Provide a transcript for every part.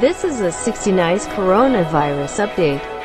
This is a 69s coronavirus update.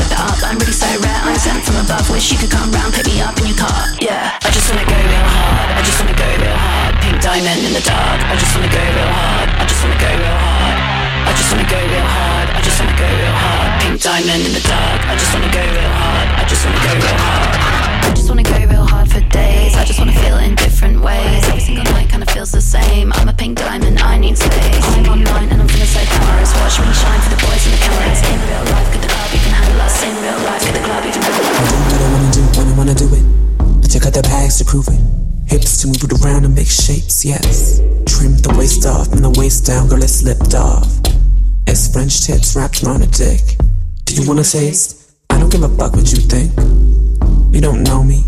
Whip it up. I'm really so rare. I'm sent from above. Wish you could come round, pick me up in your car. Yeah. I just wanna go real hard. I just wanna go real hard. Pink diamond in the dark. I just wanna go real hard. I just wanna go real hard. I just wanna go real hard. I just wanna go real hard. Pink diamond in the dark. I just wanna go real hard. I just wanna go real hard. I just wanna go real hard days. I just wanna feel it in different ways. Every single night kinda feels the same. I'm a pink diamond, I need space. I'm online and I'm feeling so glamorous. Watch me shine for the boys in the cameras. In real life, could the club you even handle us? In real life, could the club even handle us? Do what I wanna do when I wanna do it. I check out the bags to prove it. Hips to move it around and make shapes, yes. Trim the waist off and the waist down, girl, it slipped off. It's French tips wrapped around a dick. Do you wanna taste? I don't give a fuck what you think. You don't know me.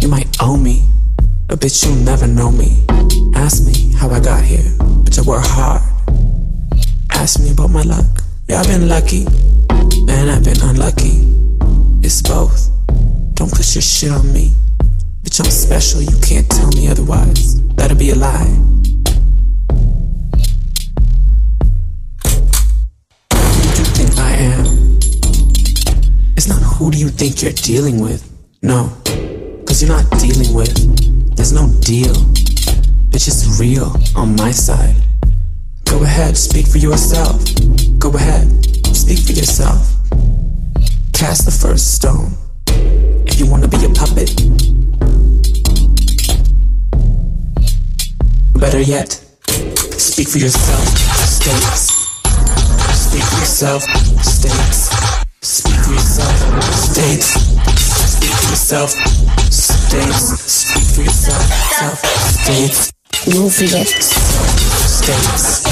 You might owe me. But bitch, you'll never know me. Ask me how I got here. Bitch, I work hard. Ask me about my luck. Yeah, I've been lucky. And I've been unlucky. It's both. Don't push your shit on me. Bitch, I'm special, you can't tell me otherwise. That'll be a lie. Who do you think I am? It's not who do you think you're dealing with. No, Cause you're not dealing with, there's no deal. It's just real on my side. Go ahead, speak for yourself. Go ahead, speak for yourself. Cast the first stone if you wanna be a puppet. Better yet, speak for yourself, states. Speak for yourself, states. Speak for yourself, states yourself. States, speak for yourself. Self, states, No fear. States,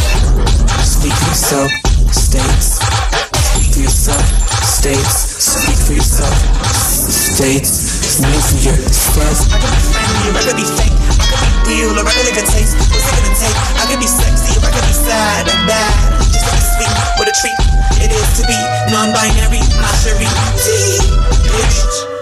speak for yourself. States, speak for yourself. States, speak for yourself. States, No fear. yourself. I could be friendly, I be fake, I could be real, or I live a taste. What's it gonna take? I could be sexy, or I could be sad and bad. Just like sweet, what a treat it is to be non-binary, not sure bitch.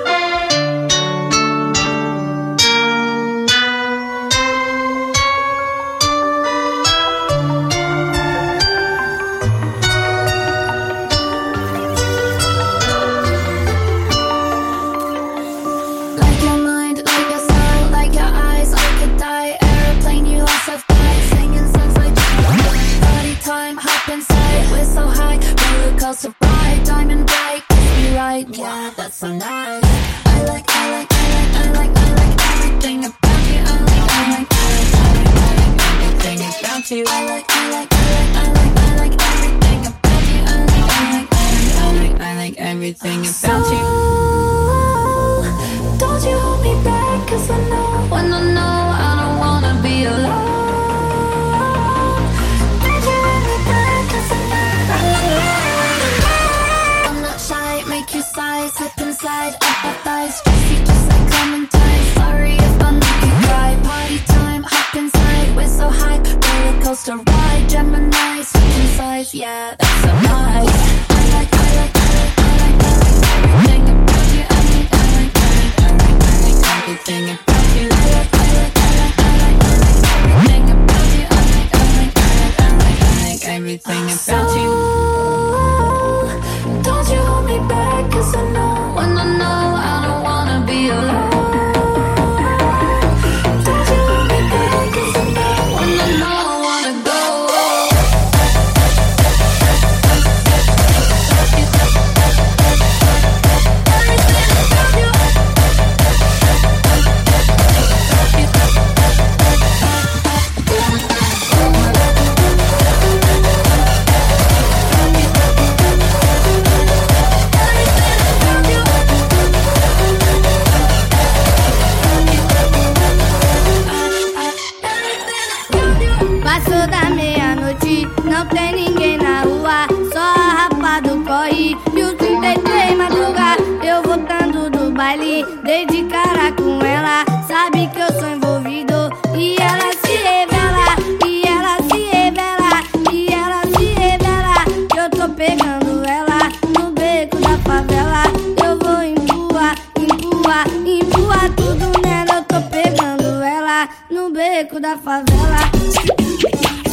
da favela.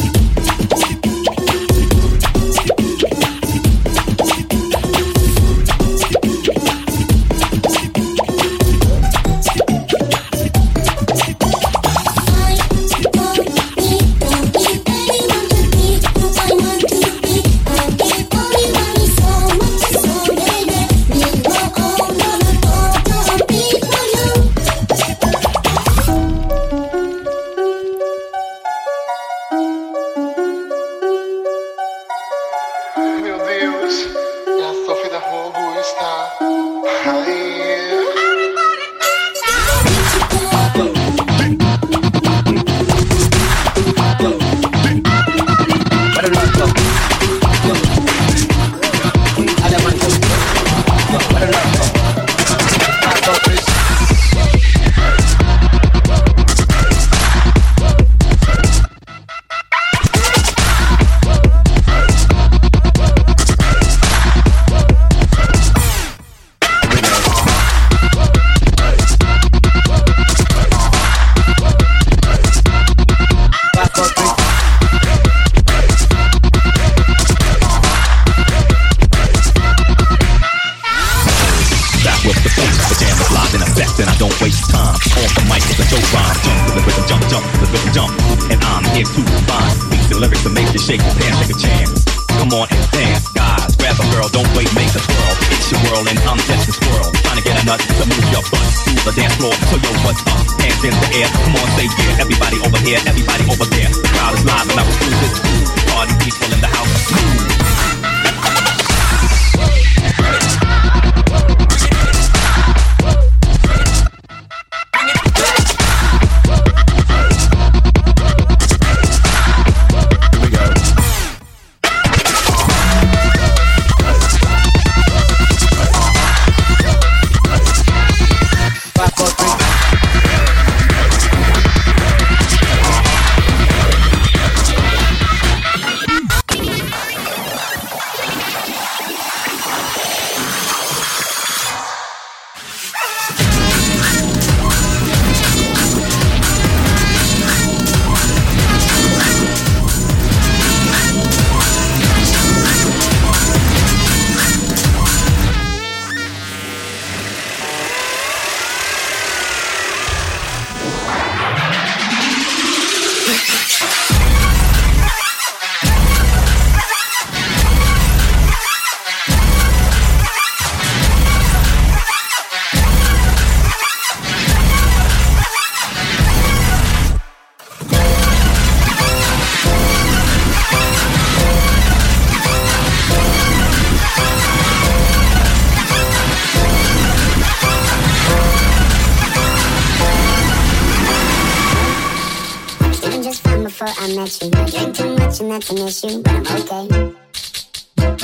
before I met you. I drink too much and that's an issue, but I'm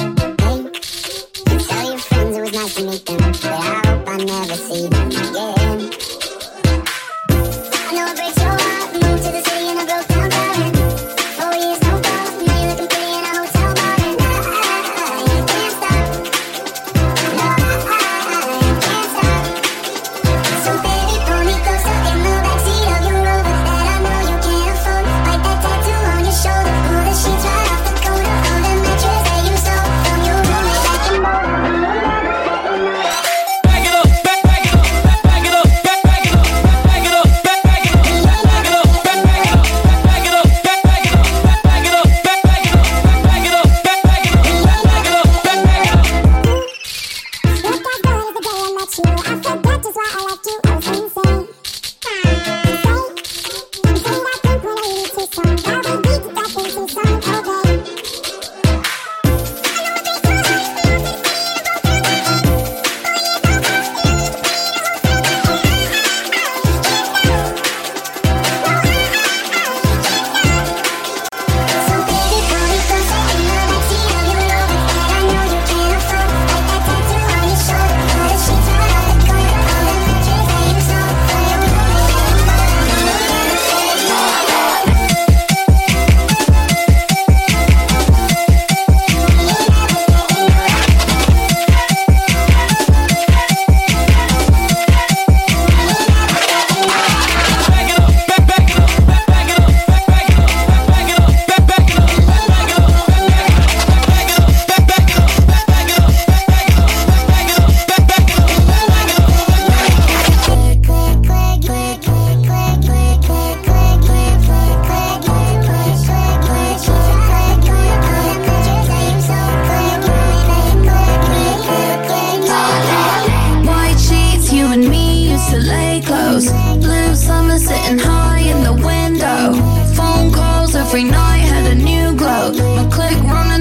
okay.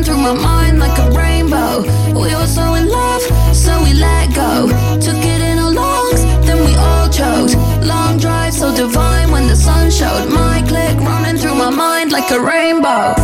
through my mind like a rainbow. We were so in love, so we let go. Took it in our lungs, then we all choked. Long drive so divine when the sun showed. My click running through my mind like a rainbow.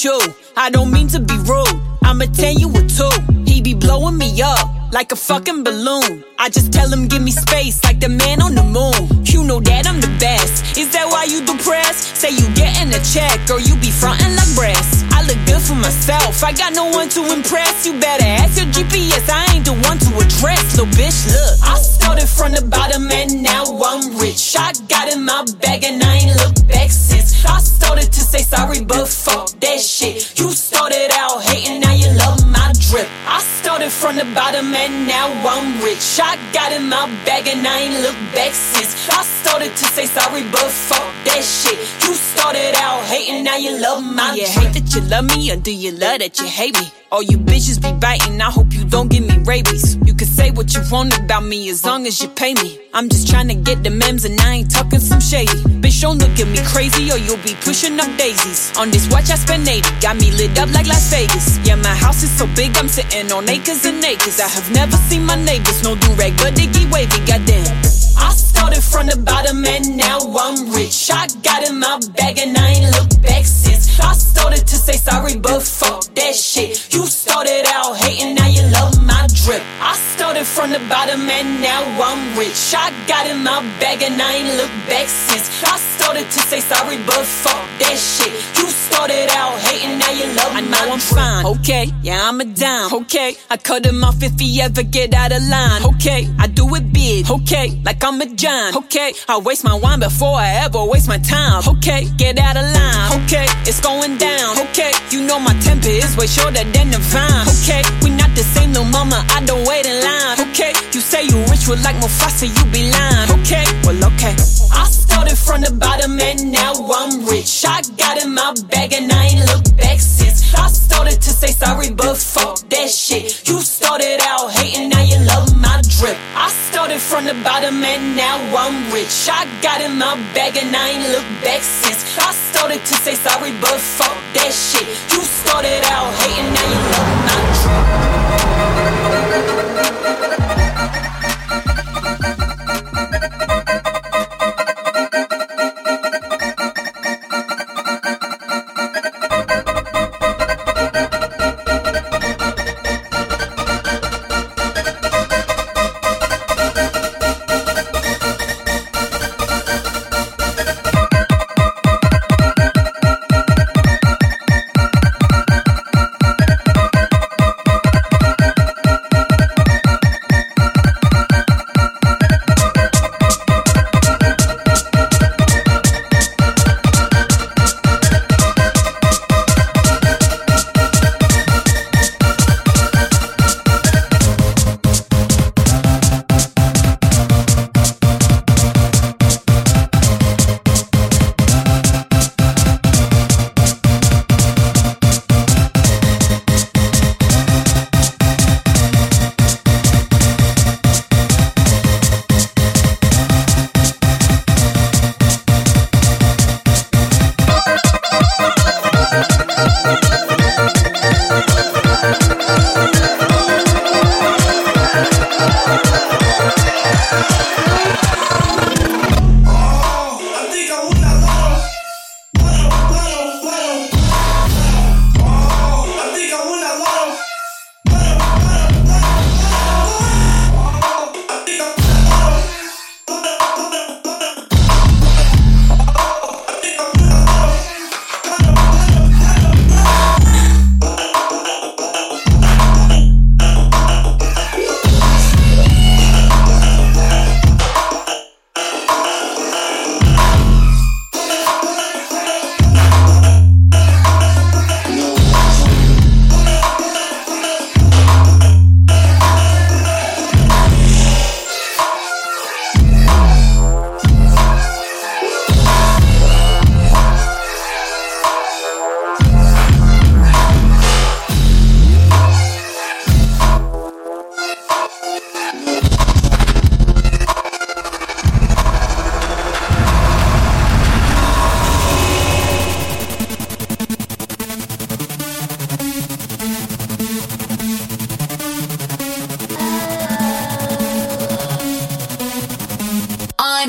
You. I don't mean to be rude. I'ma tell you what two. He be blowing me up like a fucking balloon. I just tell him give me space like the man on the moon. You know that I'm the best. Is that why you depressed? Say you getting a check or you be frontin' like brass. Good for myself. I got no one to impress. You better ask your GPS. I ain't the one to address. Little bitch, look. I started from the bottom and now I'm rich. I got in my bag and I ain't looked back since. I started to say sorry, but fuck that shit. You started out from the bottom and now I'm rich. I got in my bag and I ain't looked back since. I started to say sorry, but fuck that shit. You started out hating, now you love my Do you hate that you love me or do you love that you hate me? All you bitches be biting, I hope you don't give me rabies. You can say what you want about me as long as you pay me. I'm just trying to get the memes and I ain't talking some shady. Bitch, don't look at me crazy or you'll be pushing up daisies. On this watch I spend 80, got me lit up like Las Vegas. Yeah, my house is so big, I'm sitting on acres and acres. I have never seen my neighbors, no do rag, but they get wavy, goddamn. I started from the bottom and now I'm rich. I got in my bag and I ain't looked back since. I started to say sorry, but fuck that shit. You started out hating, now you love my drip. I started from the bottom and now I'm rich. I got in my bag and I ain't looked back since. I started to say sorry, but fuck that shit. You started out hating, now you love I know I'm fine, okay? Yeah, I'm a dime, okay? I cut him off if he ever get out of line, okay? I do it big, okay? Like I'm a John, okay? I waste my wine before I ever waste my time, okay? Get out of line, okay? It's going down, okay? You know my temper is way shorter than the vine, okay? We not the same, no mama, I don't wait in line, okay? You say you rich, well like Mufasa, you be lying, okay? Well, okay. I started from the bottom and now I'm rich. I got in my bag and I ain't looked back since. I started to say sorry, but fuck that shit. You started out hating, now you love my drip. I started from the bottom and now I'm rich. I got in my bag and I ain't looked back since. I started to say sorry, but fuck that shit. You started out hating, now you love my Thank you.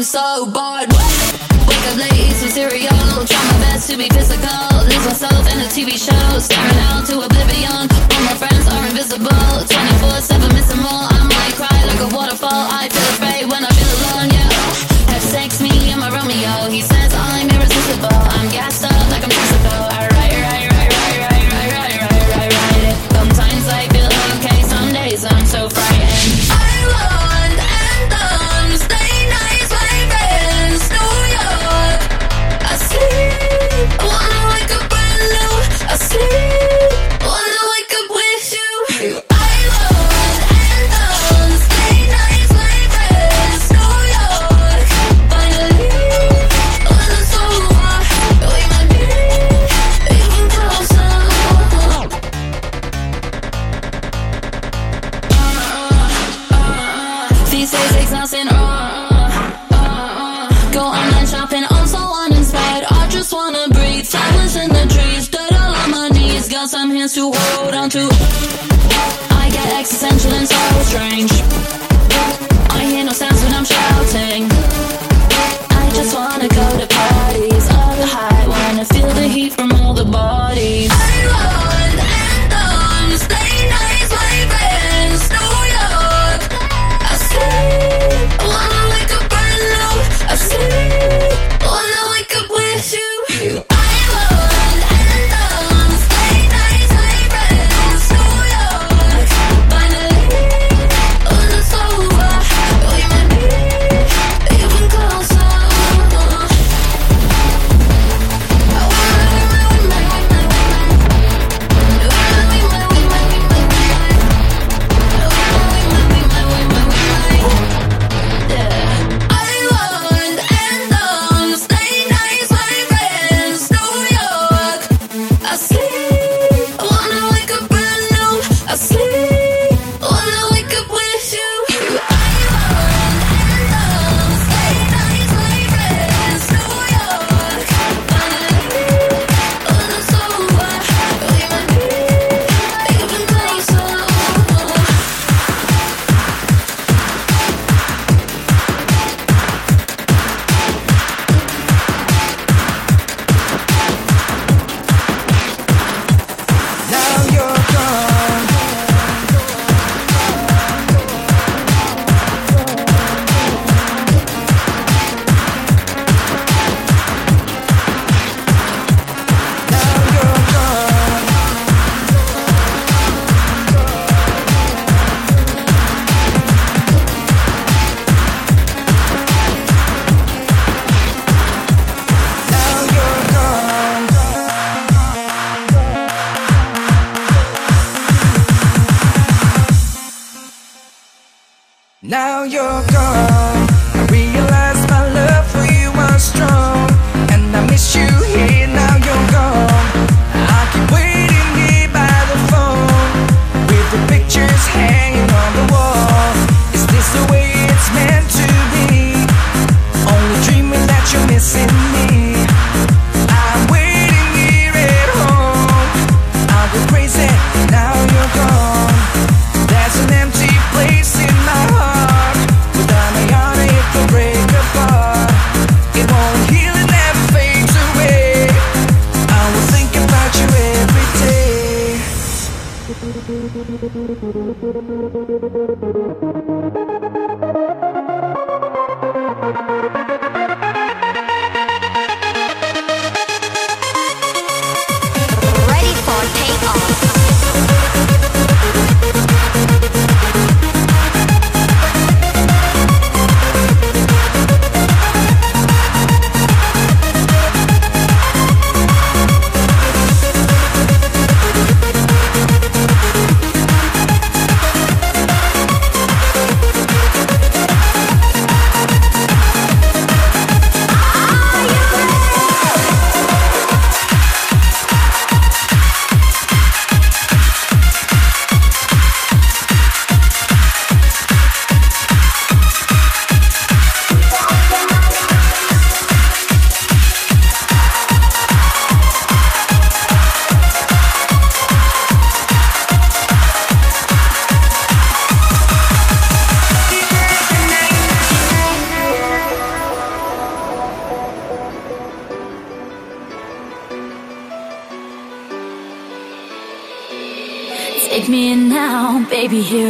I'm so bored. Wake up late, eat some cereal. Try my best to be physical. Lose myself in a TV show. Staring out to oblivion. All my friends are invisible. 24 7 missing more. I might cry like a waterfall. I feel afraid when I feel alone. chance to hold on to.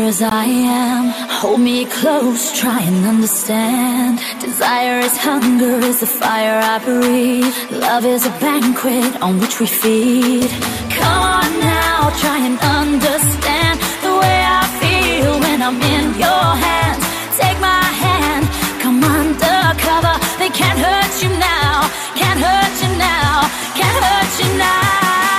As I am. Hold me close, try and understand. Desire is hunger, is the fire I breathe. Love is a banquet on which we feed. Come on now, try and understand the way I feel when I'm in your hands. Take my hand, come undercover. They can't hurt you now, can't hurt you now, can't hurt you now.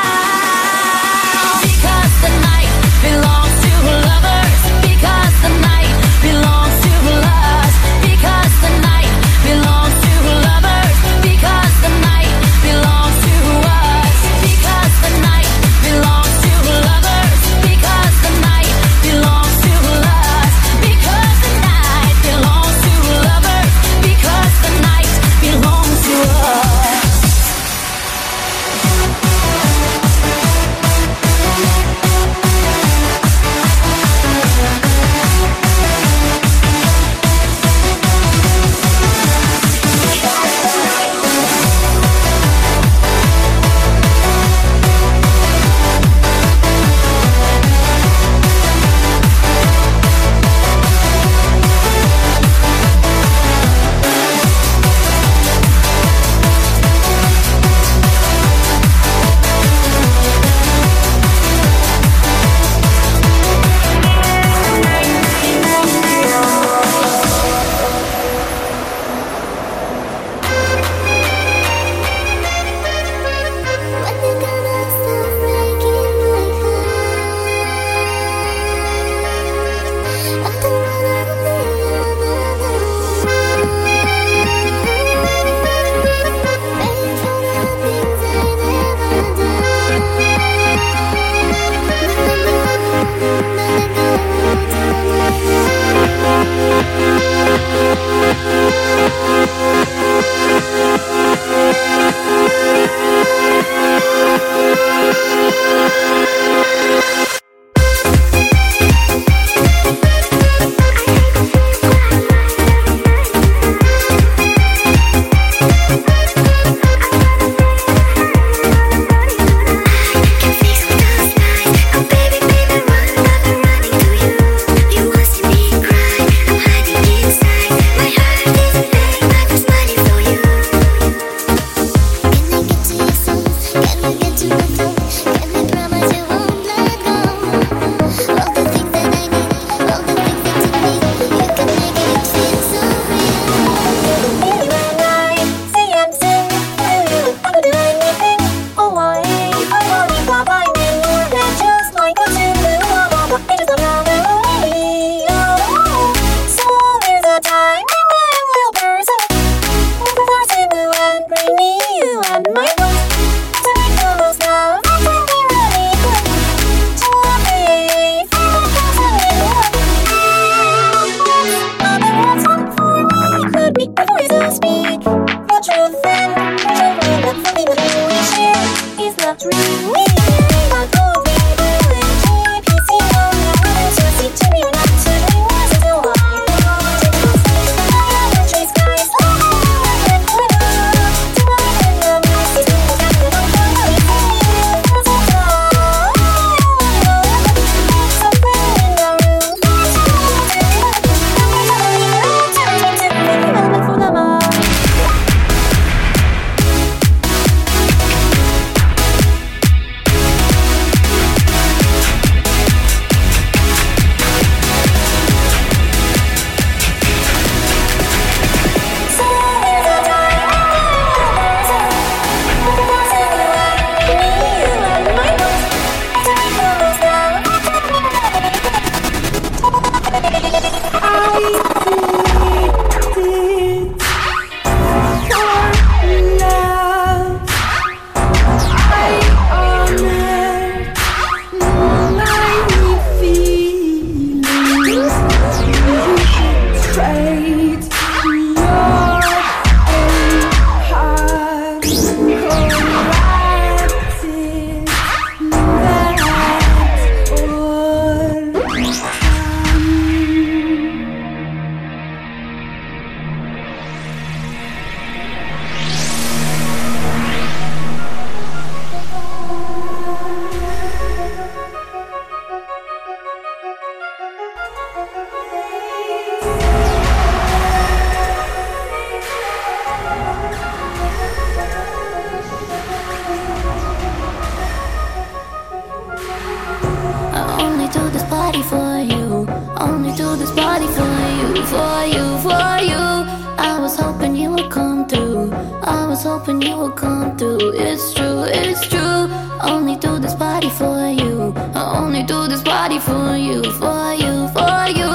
Was hoping you would come through. It's true, it's true. Only do this party for you. I only do this party for you, for you, for you.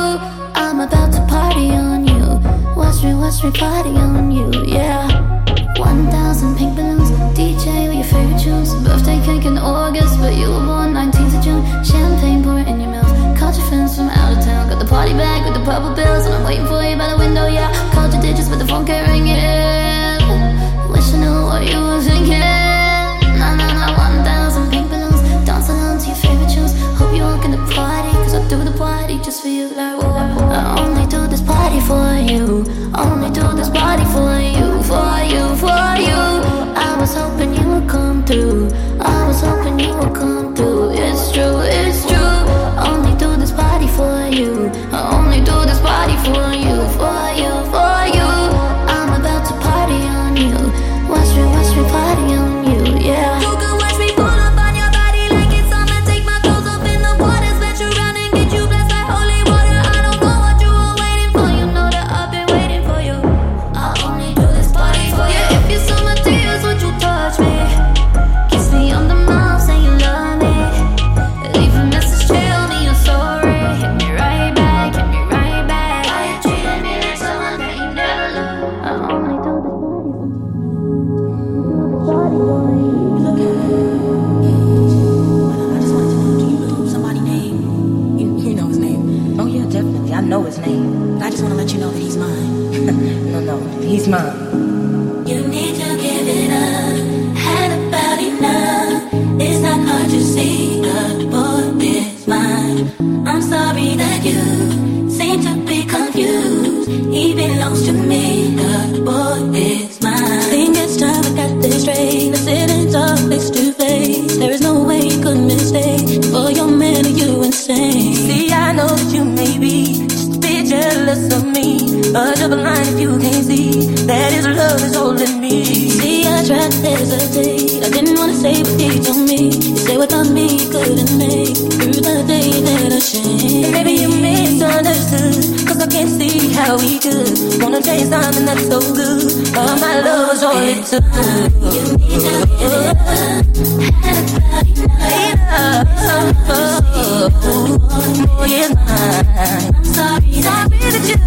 I'm about to party on you. Watch me, watch me party on you, yeah. 1,000 pink balloons. DJ with your favorite tunes. Birthday cake in August, but you were born 19th of June. Champagne pouring in your mouth. Called your friends from out of town. Got the party bag with the purple bills, and I'm waiting for you by the window, yeah. Called your digits, but the phone ringing. Wish just for you. Like. I only this party for you. Only this party for you, for you, for you. I was hoping you would come through. I was hoping you would come through. You be just a jealous of me. A double line if you can't see that his love is holding me. See, I tried to hesitate. I didn't wanna say what he told me. You say without me you couldn't make through the day that I changed. Maybe you misunderstood, cause I can't see how we could wanna change something that's so good. All my love was all it took. You need to give it up. Had about enough. Mine. I'm sorry that you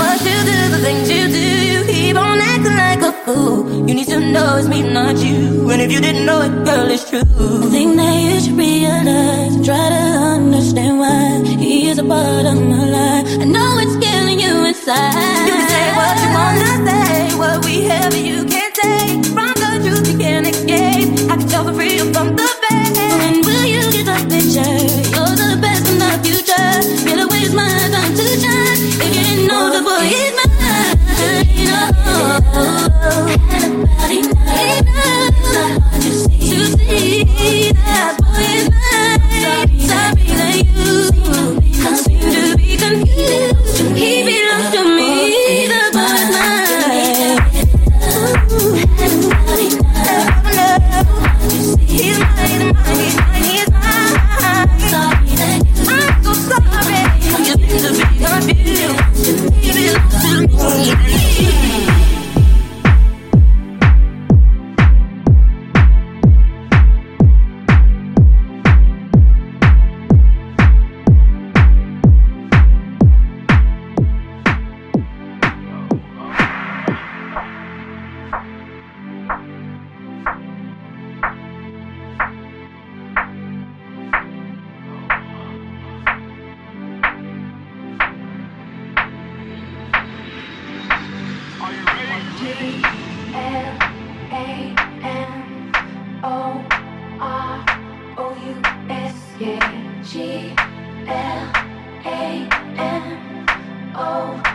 What you do, the things you do, you keep on acting like a fool. You need to know it's me, not you. And if you didn't know it, girl, it's true. That you should realize try to understand why he is a part of my life. I know it's killing you inside. You can say what you wanna say, what we have E L A N O.